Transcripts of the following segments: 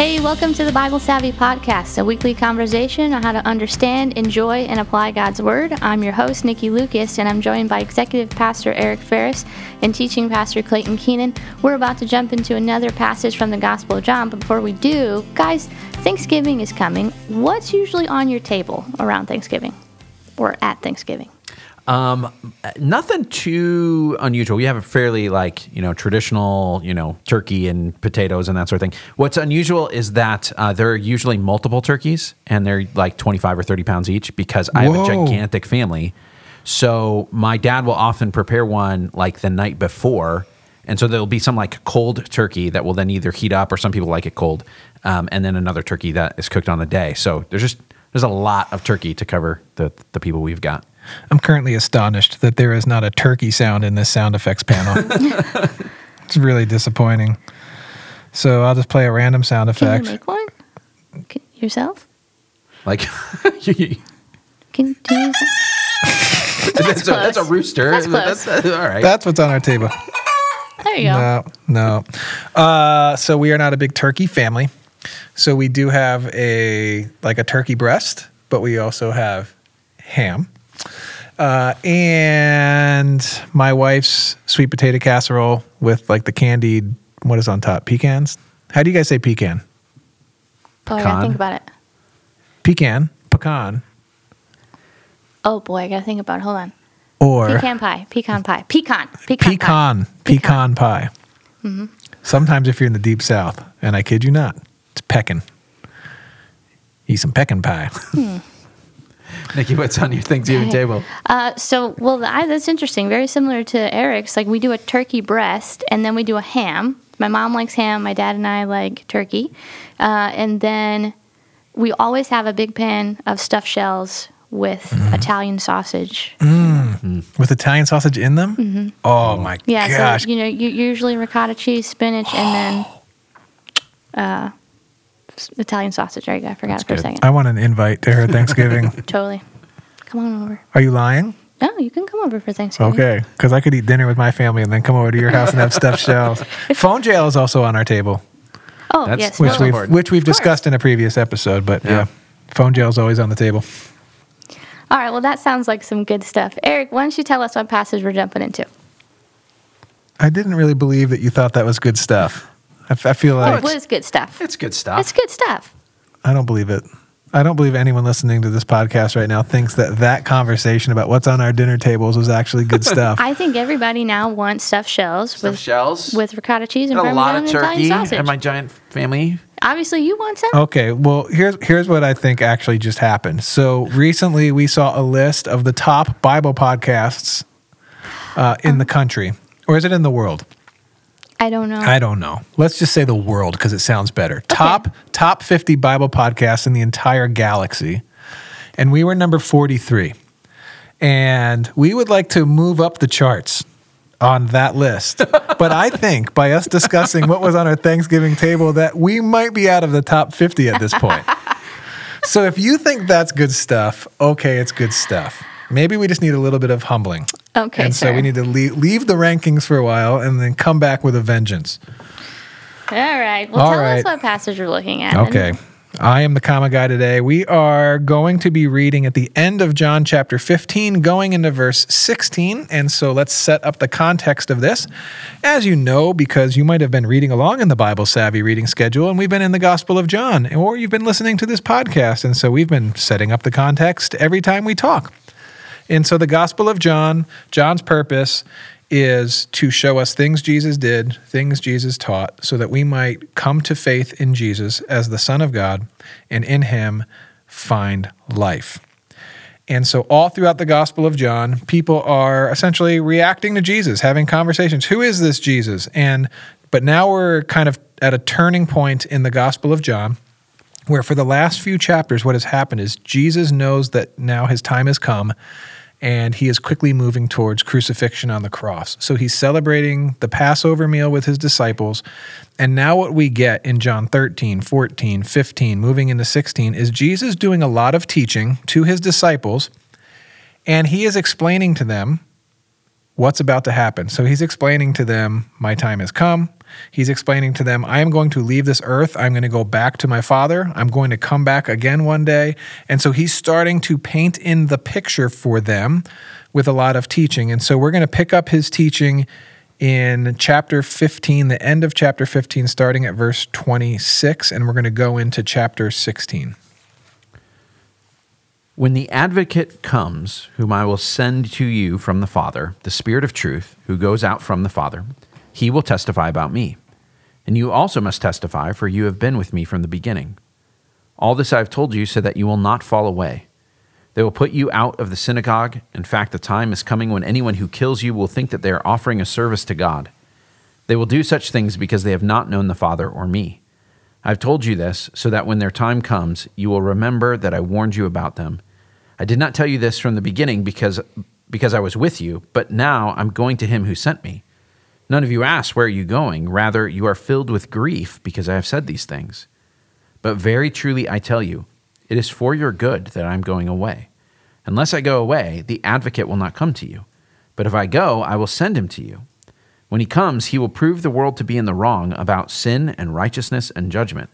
Hey, welcome to the Bible Savvy Podcast, a weekly conversation on how to understand, enjoy, and apply God's Word. I'm your host, Nikki Lucas, and I'm joined by Executive Pastor Eric Ferris and Teaching Pastor Clayton Keenan. We're about to jump into another passage from the Gospel of John, but before we do, guys, Thanksgiving is coming. What's usually on your table around Thanksgiving or at Thanksgiving? Um, nothing too unusual. We have a fairly like you know traditional you know turkey and potatoes and that sort of thing. What's unusual is that uh, there are usually multiple turkeys and they're like twenty five or thirty pounds each because I have a gigantic family. So my dad will often prepare one like the night before, and so there'll be some like cold turkey that will then either heat up or some people like it cold, um, and then another turkey that is cooked on the day. So there's just there's a lot of turkey to cover the the people we've got. I'm currently astonished that there is not a turkey sound in this sound effects panel. it's really disappointing. So I'll just play a random sound Can effect. you make one Can- yourself? Like Can you do yourself? that's, a, that's a close. rooster. That's close. all right. That's what's on our table. There you go. No, no. Uh, so we are not a big turkey family. So we do have a like a turkey breast, but we also have ham. Uh, and my wife's sweet potato casserole with like the candied what is on top? Pecans. How do you guys say pecan? Boy, I gotta Pecan. think about it. Pecan, pecan, Oh boy, I gotta think about it. Hold on. or Pecan pie. Pecan pie. Pecan. Pecan. pecan, pie. pecan, pie. Sometimes if you're in the deep south, and I kid you not, it's peckin. Eat some pecan pie. Nikki, what's on your Thanksgiving Hey. table? Uh, so, well, I, that's interesting. Very similar to Eric's. Like, we do a turkey breast and then we do a ham. My mom likes ham. My dad and I like turkey. Uh, and then we always have a big pan of stuffed shells with Mm-hmm. Italian sausage. With Italian sausage in them? Oh my Mm-hmm. Yeah, so, you know, you, usually ricotta cheese, spinach, and then uh, s- Italian sausage. There you go. I forgot it for a second. I want an invite to her Thanksgiving. Totally. Come on over. Are you lying? No, you can come over for Thanksgiving. Okay, because I could eat dinner with my family and then come over to your house and have stuffed shells. Phone jail is also on our table, Oh, That's- yes. which well, we've important. which we've discussed in a previous episode. But yeah, Yeah. phone jail is always on the table. All right, well, that sounds like some good stuff. Eric, why don't you tell us what passage we're jumping into? I didn't really believe that you thought that was good stuff. I, f- I feel Oh, like it was good stuff. It's good stuff. It's good stuff. I don't believe it. I don't believe anyone listening to this podcast right now thinks that that conversation about what's on our dinner tables was actually good stuff. I think everybody now wants stuffed shells Stuffed with shells. with ricotta cheese and Got a lot Parmesan of and Italian turkey sausage. and my giant family. Obviously, you want some. Okay, well, here's here's what I think actually just happened. So recently, we saw a list of the top Bible podcasts uh, in the country, or is it in the world? I don't know. I don't know. Let's just say the world because it sounds better. Top top fifty Bible podcasts in the entire galaxy, and we were number forty three, and we would like to move up the charts on that list. but I think by us discussing what was on our Thanksgiving table, that we might be out of the top fifty at this point. so if you think that's good stuff, okay, it's good stuff. Maybe we just need a little bit of humbling. Okay, and so we need to leave, leave the rankings for a while and then come back with a vengeance. All right. Well, All tell right. us what passage we're looking at. Okay. I am the comma guy today. We are going to be reading at the end of John chapter 15, going into verse 16. And so let's set up the context of this. As you know, because you might have been reading along in the Bible Savvy reading schedule, and we've been in the Gospel of John, or you've been listening to this podcast. And so we've been setting up the context every time we talk. And so the Gospel of John, John's purpose is to show us things Jesus did, things Jesus taught, so that we might come to faith in Jesus as the Son of God and in him find life. And so, all throughout the Gospel of John, people are essentially reacting to Jesus, having conversations. Who is this Jesus? And but now we're kind of at a turning point in the Gospel of John where for the last few chapters, what has happened is Jesus knows that now his time has come and he is quickly moving towards crucifixion on the cross. So he's celebrating the Passover meal with his disciples. And now, what we get in John 13, 14, 15, moving into 16, is Jesus doing a lot of teaching to his disciples, and he is explaining to them what's about to happen. So he's explaining to them, My time has come. He's explaining to them, I am going to leave this earth. I'm going to go back to my father. I'm going to come back again one day. And so he's starting to paint in the picture for them with a lot of teaching. And so we're going to pick up his teaching in chapter 15, the end of chapter 15, starting at verse 26, and we're going to go into chapter 16. When the advocate comes, whom I will send to you from the Father, the Spirit of truth, who goes out from the Father, he will testify about me. And you also must testify, for you have been with me from the beginning. All this I have told you so that you will not fall away. They will put you out of the synagogue. In fact, the time is coming when anyone who kills you will think that they are offering a service to God. They will do such things because they have not known the Father or me. I have told you this so that when their time comes, you will remember that I warned you about them. I did not tell you this from the beginning because, because I was with you, but now I'm going to him who sent me. None of you ask, Where are you going? Rather, you are filled with grief because I have said these things. But very truly I tell you, it is for your good that I am going away. Unless I go away, the advocate will not come to you. But if I go, I will send him to you. When he comes, he will prove the world to be in the wrong about sin and righteousness and judgment.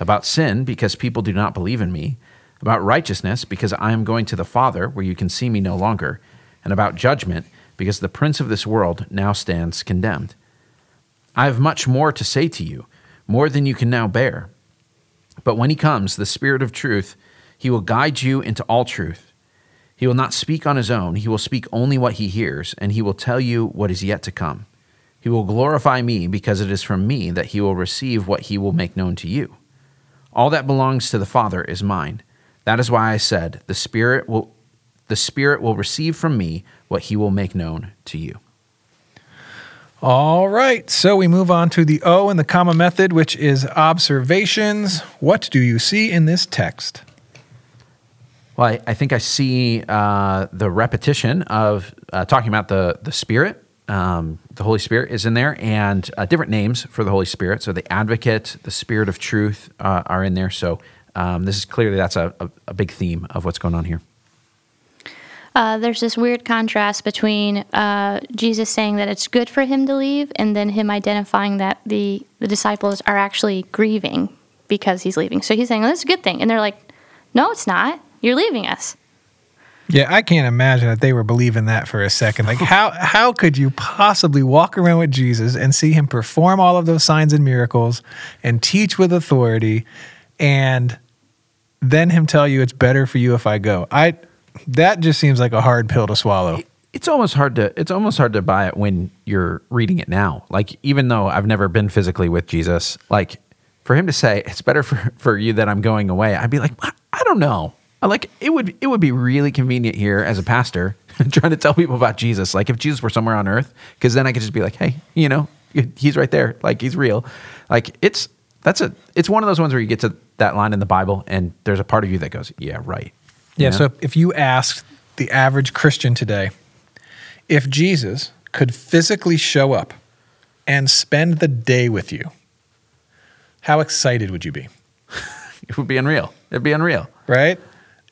About sin, because people do not believe in me. About righteousness, because I am going to the Father, where you can see me no longer. And about judgment, because the prince of this world now stands condemned. I have much more to say to you, more than you can now bear. But when he comes, the Spirit of truth, he will guide you into all truth. He will not speak on his own, he will speak only what he hears, and he will tell you what is yet to come. He will glorify me, because it is from me that he will receive what he will make known to you. All that belongs to the Father is mine. That is why I said, The Spirit will the Spirit will receive from me what he will make known to you. All right, so we move on to the O in the comma method, which is observations. What do you see in this text? Well, I, I think I see uh, the repetition of uh, talking about the, the Spirit. Um, the Holy Spirit is in there, and uh, different names for the Holy Spirit. So the Advocate, the Spirit of Truth uh, are in there. So um, this is clearly that's a, a, a big theme of what's going on here uh, there's this weird contrast between uh, Jesus saying that it's good for him to leave and then him identifying that the, the disciples are actually grieving because he's leaving. So he's saying, well, that's a good thing. And they're like, no, it's not. You're leaving us. Yeah, I can't imagine that they were believing that for a second. Like how how could you possibly walk around with Jesus and see him perform all of those signs and miracles and teach with authority and then him tell you it's better for you if I go? I that just seems like a hard pill to swallow. It's almost hard to it's almost hard to buy it when you're reading it now. Like even though I've never been physically with Jesus, like for him to say it's better for, for you that I'm going away, I'd be like, I don't know. I like it would it would be really convenient here as a pastor trying to tell people about Jesus. Like if Jesus were somewhere on earth, because then I could just be like, hey, you know, he's right there. Like he's real. Like it's that's a it's one of those ones where you get to that line in the Bible and there's a part of you that goes, yeah, right. Yeah. So if you ask the average Christian today, if Jesus could physically show up and spend the day with you, how excited would you be? it would be unreal. It'd be unreal. Right?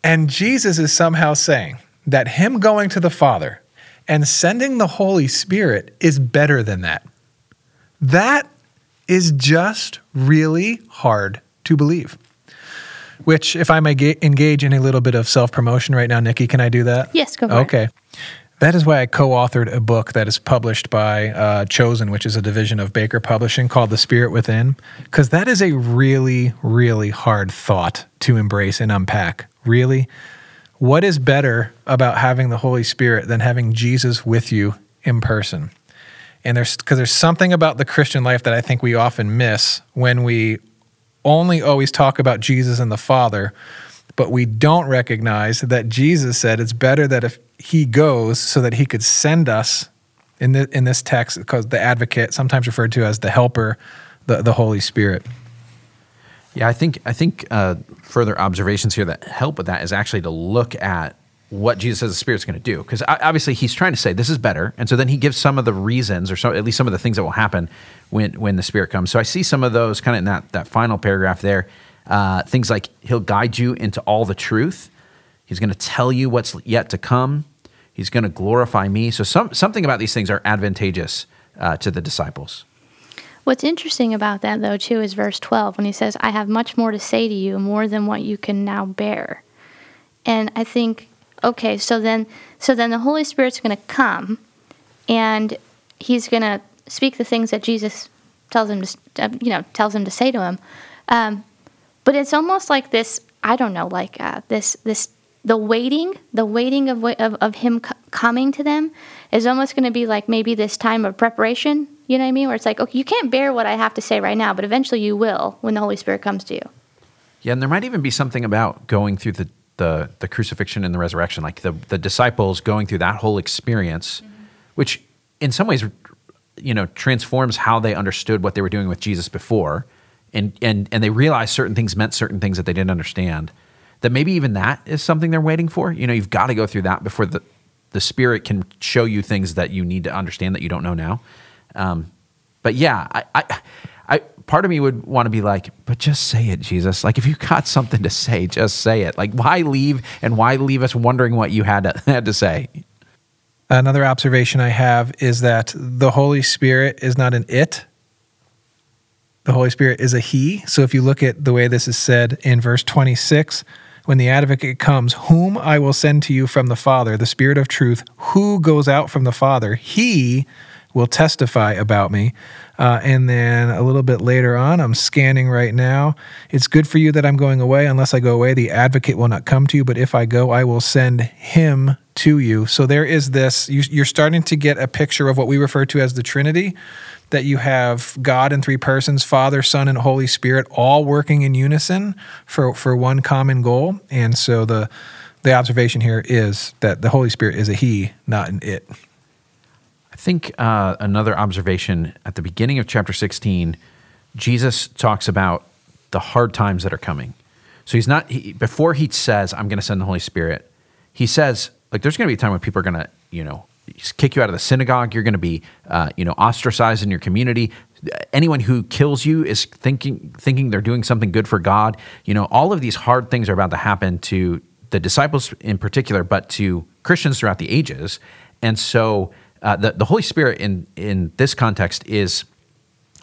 And Jesus is somehow saying that him going to the Father and sending the Holy Spirit is better than that. That is just really hard to believe. Which, if I may ga- engage in a little bit of self promotion right now, Nikki, can I do that? Yes, go for okay. it. That is why I co authored a book that is published by uh, Chosen, which is a division of Baker Publishing called The Spirit Within, because that is a really, really hard thought to embrace and unpack. Really? What is better about having the Holy Spirit than having Jesus with you in person? And there's because there's something about the Christian life that I think we often miss when we only always talk about Jesus and the Father, but we don't recognize that Jesus said it's better that if he goes so that he could send us in, the, in this text, because the advocate, sometimes referred to as the helper, the, the Holy Spirit. Yeah, I think I think uh, further observations here that help with that is actually to look at what Jesus says the Spirit's going to do. Because obviously he's trying to say this is better, and so then he gives some of the reasons, or some, at least some of the things that will happen when when the Spirit comes. So I see some of those kind of in that that final paragraph there. Uh, things like he'll guide you into all the truth. He's going to tell you what's yet to come. He's going to glorify me. So some something about these things are advantageous uh, to the disciples. What's interesting about that, though, too, is verse 12 when he says, I have much more to say to you, more than what you can now bear. And I think, okay, so then, so then the Holy Spirit's going to come and he's going to speak the things that Jesus tells him to, uh, you know, tells him to say to him. Um, but it's almost like this, I don't know, like uh, this, this, the waiting, the waiting of, of, of him coming to them is almost going to be like maybe this time of preparation you know what I mean? Where it's like, okay, you can't bear what I have to say right now, but eventually you will when the Holy Spirit comes to you. Yeah, and there might even be something about going through the the, the crucifixion and the resurrection, like the the disciples going through that whole experience, mm-hmm. which in some ways, you know, transforms how they understood what they were doing with Jesus before, and and and they realized certain things meant certain things that they didn't understand. That maybe even that is something they're waiting for. You know, you've got to go through that before the the Spirit can show you things that you need to understand that you don't know now. Um, but yeah, I, I, I, part of me would want to be like, but just say it, Jesus. Like, if you got something to say, just say it. Like, why leave and why leave us wondering what you had to, had to say? Another observation I have is that the Holy Spirit is not an it. The Holy Spirit is a He. So if you look at the way this is said in verse 26, when the advocate comes, whom I will send to you from the Father, the Spirit of truth, who goes out from the Father, He will testify about me. Uh, and then a little bit later on, I'm scanning right now. It's good for you that I'm going away. Unless I go away, the advocate will not come to you. But if I go, I will send him to you. So there is this, you, are starting to get a picture of what we refer to as the Trinity. That you have God in three persons, Father, Son, and Holy Spirit, all working in unison for, for one common goal. And so the the observation here is that the Holy Spirit is a He, not an it. I think uh, another observation at the beginning of chapter 16, Jesus talks about the hard times that are coming. So he's not, he, before he says, I'm going to send the Holy Spirit, he says, like, there's going to be a time when people are going to, you know, kick you out of the synagogue. You're going to be, uh, you know, ostracized in your community. Anyone who kills you is thinking thinking they're doing something good for God. You know, all of these hard things are about to happen to the disciples in particular, but to Christians throughout the ages. And so uh, the, the Holy Spirit in, in this context is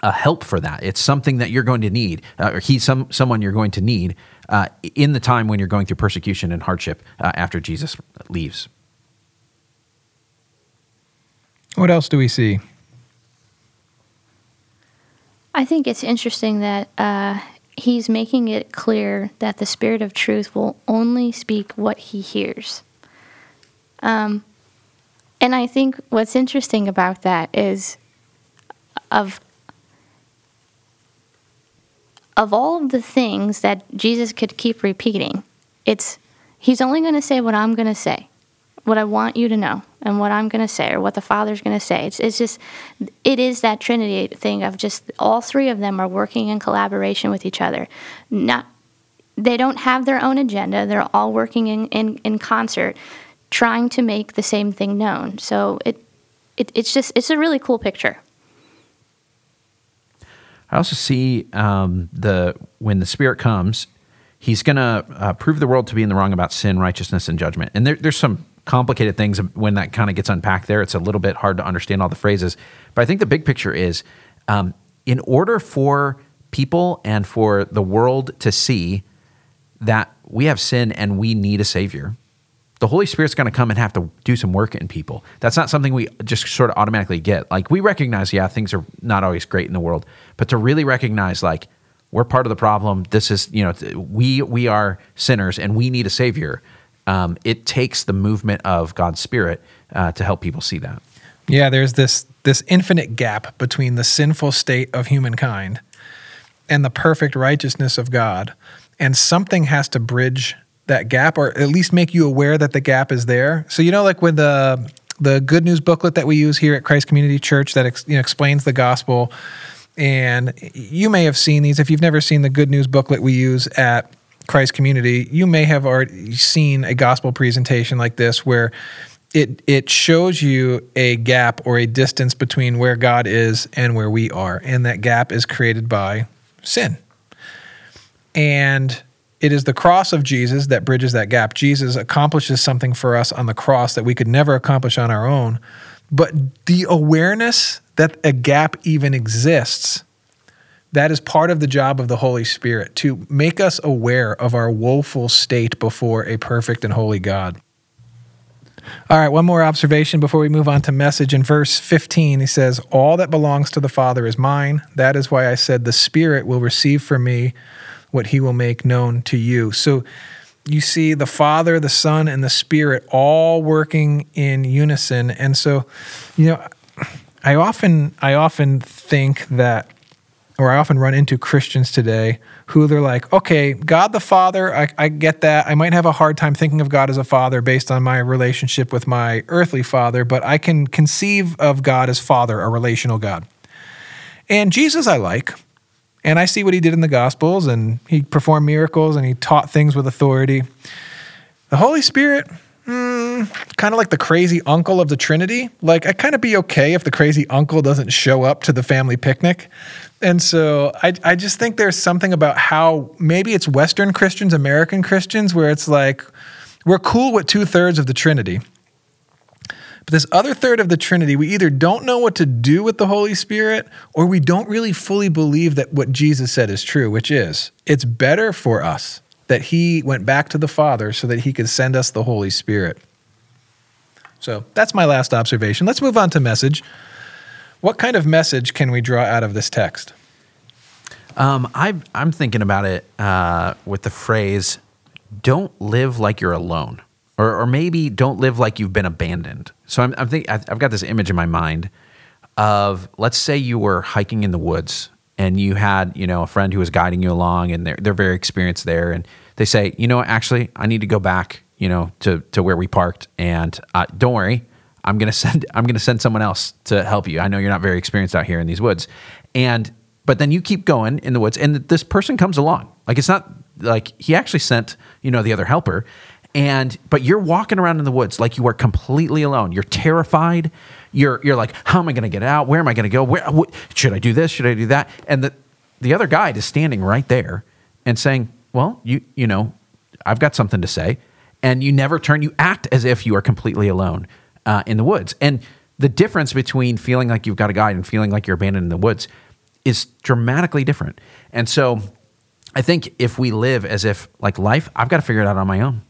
a help for that. It's something that you're going to need, uh, or he's some, someone you're going to need uh, in the time when you're going through persecution and hardship uh, after Jesus leaves. What else do we see? I think it's interesting that uh, he's making it clear that the Spirit of truth will only speak what he hears. Um, and I think what's interesting about that is of of all of the things that Jesus could keep repeating, it's he's only going to say what I'm going to say, what I want you to know, and what I'm going to say, or what the Father's going to say. It's, it's just, it is that Trinity thing of just all three of them are working in collaboration with each other. Not, they don't have their own agenda. They're all working in, in, in concert trying to make the same thing known. So it, it it's just it's a really cool picture. I also see um, the when the Spirit comes, He's going to uh, prove the world to be in the wrong about sin, righteousness, and judgment. And there, there's some complicated things when that kind of gets unpacked. There, it's a little bit hard to understand all the phrases. But I think the big picture is, um, in order for people and for the world to see that we have sin and we need a savior, the Holy Spirit's going to come and have to do some work in people. That's not something we just sort of automatically get. Like we recognize, yeah, things are not always great in the world, but to really recognize, like we're part of the problem. This is, you know, we we are sinners and we need a savior. Um, it takes the movement of God's Spirit uh, to help people see that. Yeah, there's this this infinite gap between the sinful state of humankind and the perfect righteousness of God, and something has to bridge that gap or at least make you aware that the gap is there. So you know like when the uh, the good news booklet that we use here at Christ Community Church that ex, you know, explains the gospel and you may have seen these if you've never seen the good news booklet we use at Christ Community, you may have already seen a gospel presentation like this where it it shows you a gap or a distance between where God is and where we are and that gap is created by sin. And it is the cross of Jesus that bridges that gap. Jesus accomplishes something for us on the cross that we could never accomplish on our own. But the awareness that a gap even exists, that is part of the job of the Holy Spirit to make us aware of our woeful state before a perfect and holy God. All right, one more observation before we move on to message. In verse 15, he says, All that belongs to the Father is mine. That is why I said, The Spirit will receive from me what he will make known to you. So you see the Father, the Son, and the Spirit all working in unison. And so, you know, I often I often think that or I often run into Christians today who they're like, okay, God the Father, I, I, get that. I might have a hard time thinking of God as a father based on my relationship with my earthly father, but I can conceive of God as Father, a relational God. And Jesus I like, and I see what he did in the Gospels, and he performed miracles and he taught things with authority. The Holy Spirit, mm, kind of like the crazy uncle of the Trinity. Like, I'd kind of be okay if the crazy uncle doesn't show up to the family picnic. And so I, I just think there's something about how maybe it's Western Christians, American Christians, where it's like we're cool with two thirds of the Trinity. But this other third of the Trinity, we either don't know what to do with the Holy Spirit or we don't really fully believe that what Jesus said is true, which is it's better for us that he went back to the Father so that he could send us the Holy Spirit. So that's my last observation. Let's move on to message. What kind of message can we draw out of this text? Um, I, I'm thinking about it uh, with the phrase, don't live like you're alone or, or maybe don't live like you've been abandoned. So I'm, I'm thinking, I've got this image in my mind of let's say you were hiking in the woods and you had you know a friend who was guiding you along and they're, they're very experienced there and they say you know actually i need to go back you know to, to where we parked and uh, don't worry. I'm gonna send i'm gonna send someone else to help you. I know you're not very experienced out here in these woods. And but then you keep going in the woods and this person comes along. Like it's not like he actually sent you know the other helper and but you're walking around in the woods like you are completely alone. You're terrified. You're you're like how am i going to get out? Where am i going to go? Where what, should i do this? Should i do that? And the the other guide is standing right there and saying well you you know i've got something to say. And you never turn you act as if you are completely alone uh, in the woods. And the difference between feeling like you've got a guide and feeling like you're abandoned in the woods is dramatically different. And so i think if we live as if like life i've got to figure it out on my own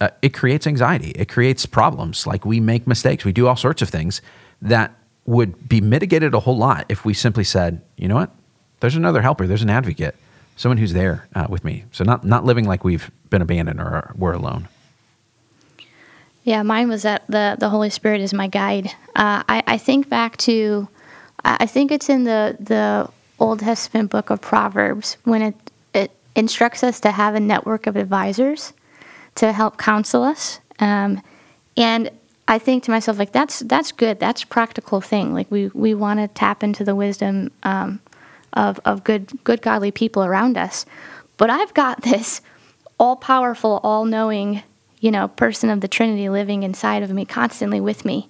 uh, it creates anxiety. It creates problems. Like we make mistakes. We do all sorts of things that would be mitigated a whole lot if we simply said, you know what? There's another helper. There's an advocate, someone who's there uh, with me. So not not living like we've been abandoned or we're alone. Yeah, mine was that the the Holy Spirit is my guide. Uh, I, I think back to, I think it's in the the Old Testament book of Proverbs when it it instructs us to have a network of advisors to help counsel us. Um, and I think to myself, like that's that's good. That's a practical thing. Like we we want to tap into the wisdom um, of of good good godly people around us. But I've got this all powerful, all knowing, you know, person of the Trinity living inside of me, constantly with me.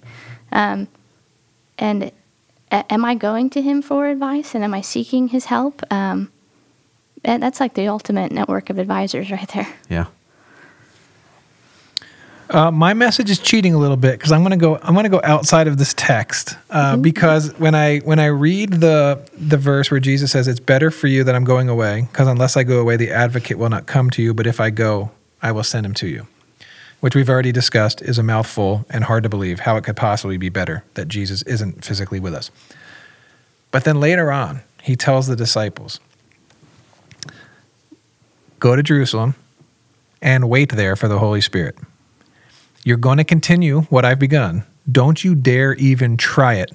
Um, and a- am I going to him for advice? And am I seeking his help? Um, that's like the ultimate network of advisors right there. Yeah. Uh, my message is cheating a little bit because I'm gonna go. I'm gonna go outside of this text uh, mm-hmm. because when I when I read the the verse where Jesus says it's better for you that I'm going away because unless I go away, the Advocate will not come to you. But if I go, I will send him to you. Which we've already discussed is a mouthful and hard to believe how it could possibly be better that Jesus isn't physically with us. But then later on, he tells the disciples, "Go to Jerusalem and wait there for the Holy Spirit." You're going to continue what I've begun. Don't you dare even try it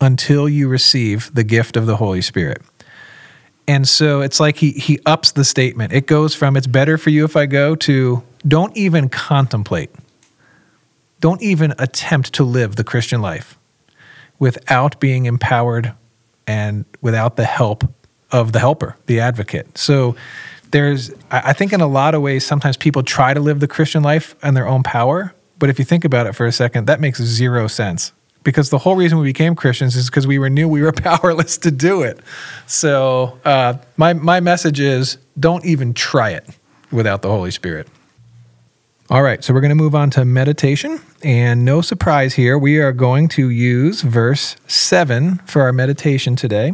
until you receive the gift of the Holy Spirit. And so it's like he he ups the statement. It goes from it's better for you if I go to don't even contemplate. Don't even attempt to live the Christian life without being empowered and without the help of the helper, the advocate. So there's I think in a lot of ways sometimes people try to live the Christian life in their own power, but if you think about it for a second, that makes zero sense because the whole reason we became Christians is because we were knew we were powerless to do it. So uh, my my message is don't even try it without the Holy Spirit. All right, so we're going to move on to meditation. And no surprise here, we are going to use verse 7 for our meditation today.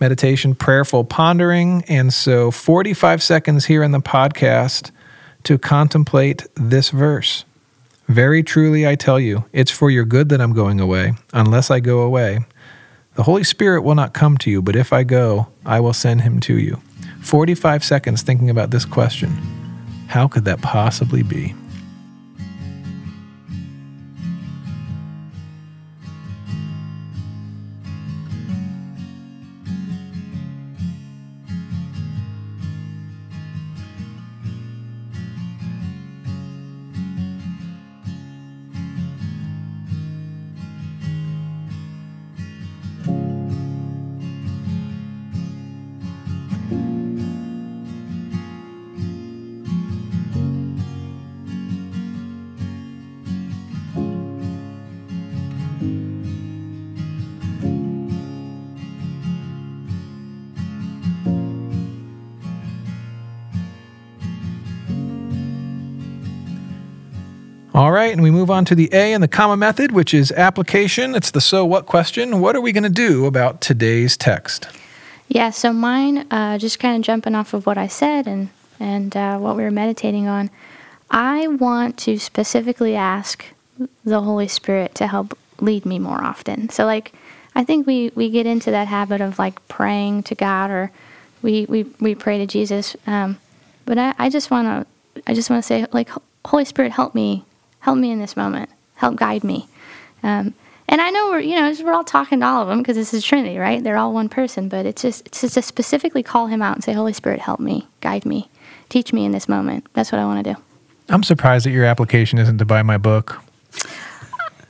Meditation, prayerful pondering. And so 45 seconds here in the podcast to contemplate this verse. Very truly, I tell you, it's for your good that I'm going away. Unless I go away, the Holy Spirit will not come to you, but if I go, I will send him to you. 45 seconds thinking about this question How could that possibly be? All right, and we move on to the A in the comma method, which is application. It's the so what question. What are we going to do about today's text? Yeah, so mine, uh, just kind of jumping off of what I said and, and uh, what we were meditating on, I want to specifically ask the Holy Spirit to help lead me more often. So, like, I think we, we get into that habit of like praying to God or we, we, we pray to Jesus. Um, but I, I just want to, I just want to say, like, Holy Spirit, help me help me in this moment, help guide me. Um, and I know we're, you know, we're all talking to all of them because this is Trinity, right? They're all one person, but it's just, it's just to specifically call him out and say, Holy Spirit, help me, guide me, teach me in this moment. That's what I want to do. I'm surprised that your application isn't to buy my book,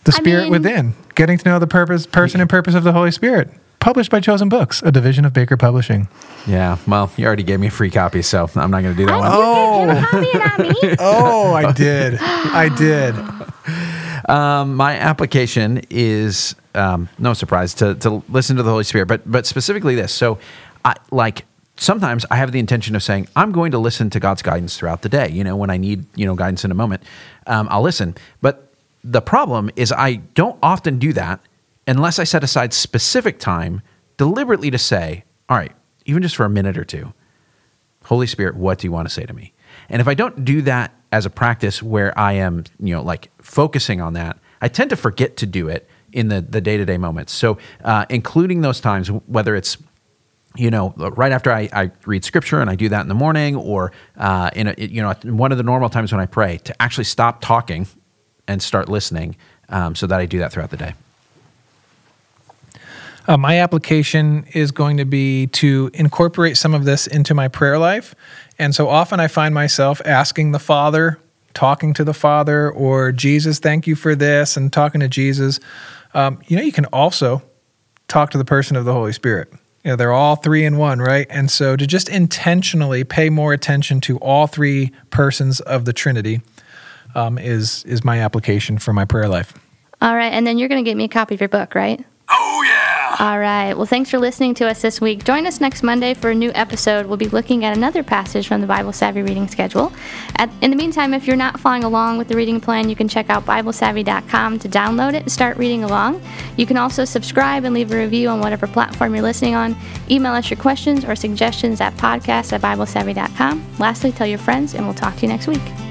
The Spirit mean- Within, Getting to Know the Purpose, Person and Purpose of the Holy Spirit, published by Chosen Books, a division of Baker Publishing. Yeah. Well, you already gave me a free copy, so I'm not going to do that I one. Oh. you have a copy of me. Oh, I did. I did. Um, my application is um, no surprise to, to listen to the Holy Spirit, but but specifically this. So, I like sometimes I have the intention of saying I'm going to listen to God's guidance throughout the day. You know, when I need you know guidance in a moment, um, I'll listen. But the problem is I don't often do that unless I set aside specific time deliberately to say, all right, even just for a minute or two, Holy Spirit, what do you want to say to me? And if I don't do that as a practice where I am, you know, like focusing on that, I tend to forget to do it in the the day to day moments. So, uh, including those times, whether it's you know, right after I, I read scripture and I do that in the morning, or uh, in a, you know, one of the normal times when I pray, to actually stop talking and start listening, um, so that I do that throughout the day. Uh, my application is going to be to incorporate some of this into my prayer life. And so often I find myself asking the Father, talking to the Father, or Jesus, thank you for this, and talking to Jesus. Um, you know, you can also talk to the person of the Holy Spirit. You know, they're all three in one, right? And so to just intentionally pay more attention to all three persons of the Trinity um, is is my application for my prayer life. All right, and then you're going to get me a copy of your book, right? All right. Well, thanks for listening to us this week. Join us next Monday for a new episode. We'll be looking at another passage from the Bible Savvy reading schedule. At, in the meantime, if you're not following along with the reading plan, you can check out BibleSavvy.com to download it and start reading along. You can also subscribe and leave a review on whatever platform you're listening on. Email us your questions or suggestions at podcast at BibleSavvy.com. Lastly, tell your friends, and we'll talk to you next week.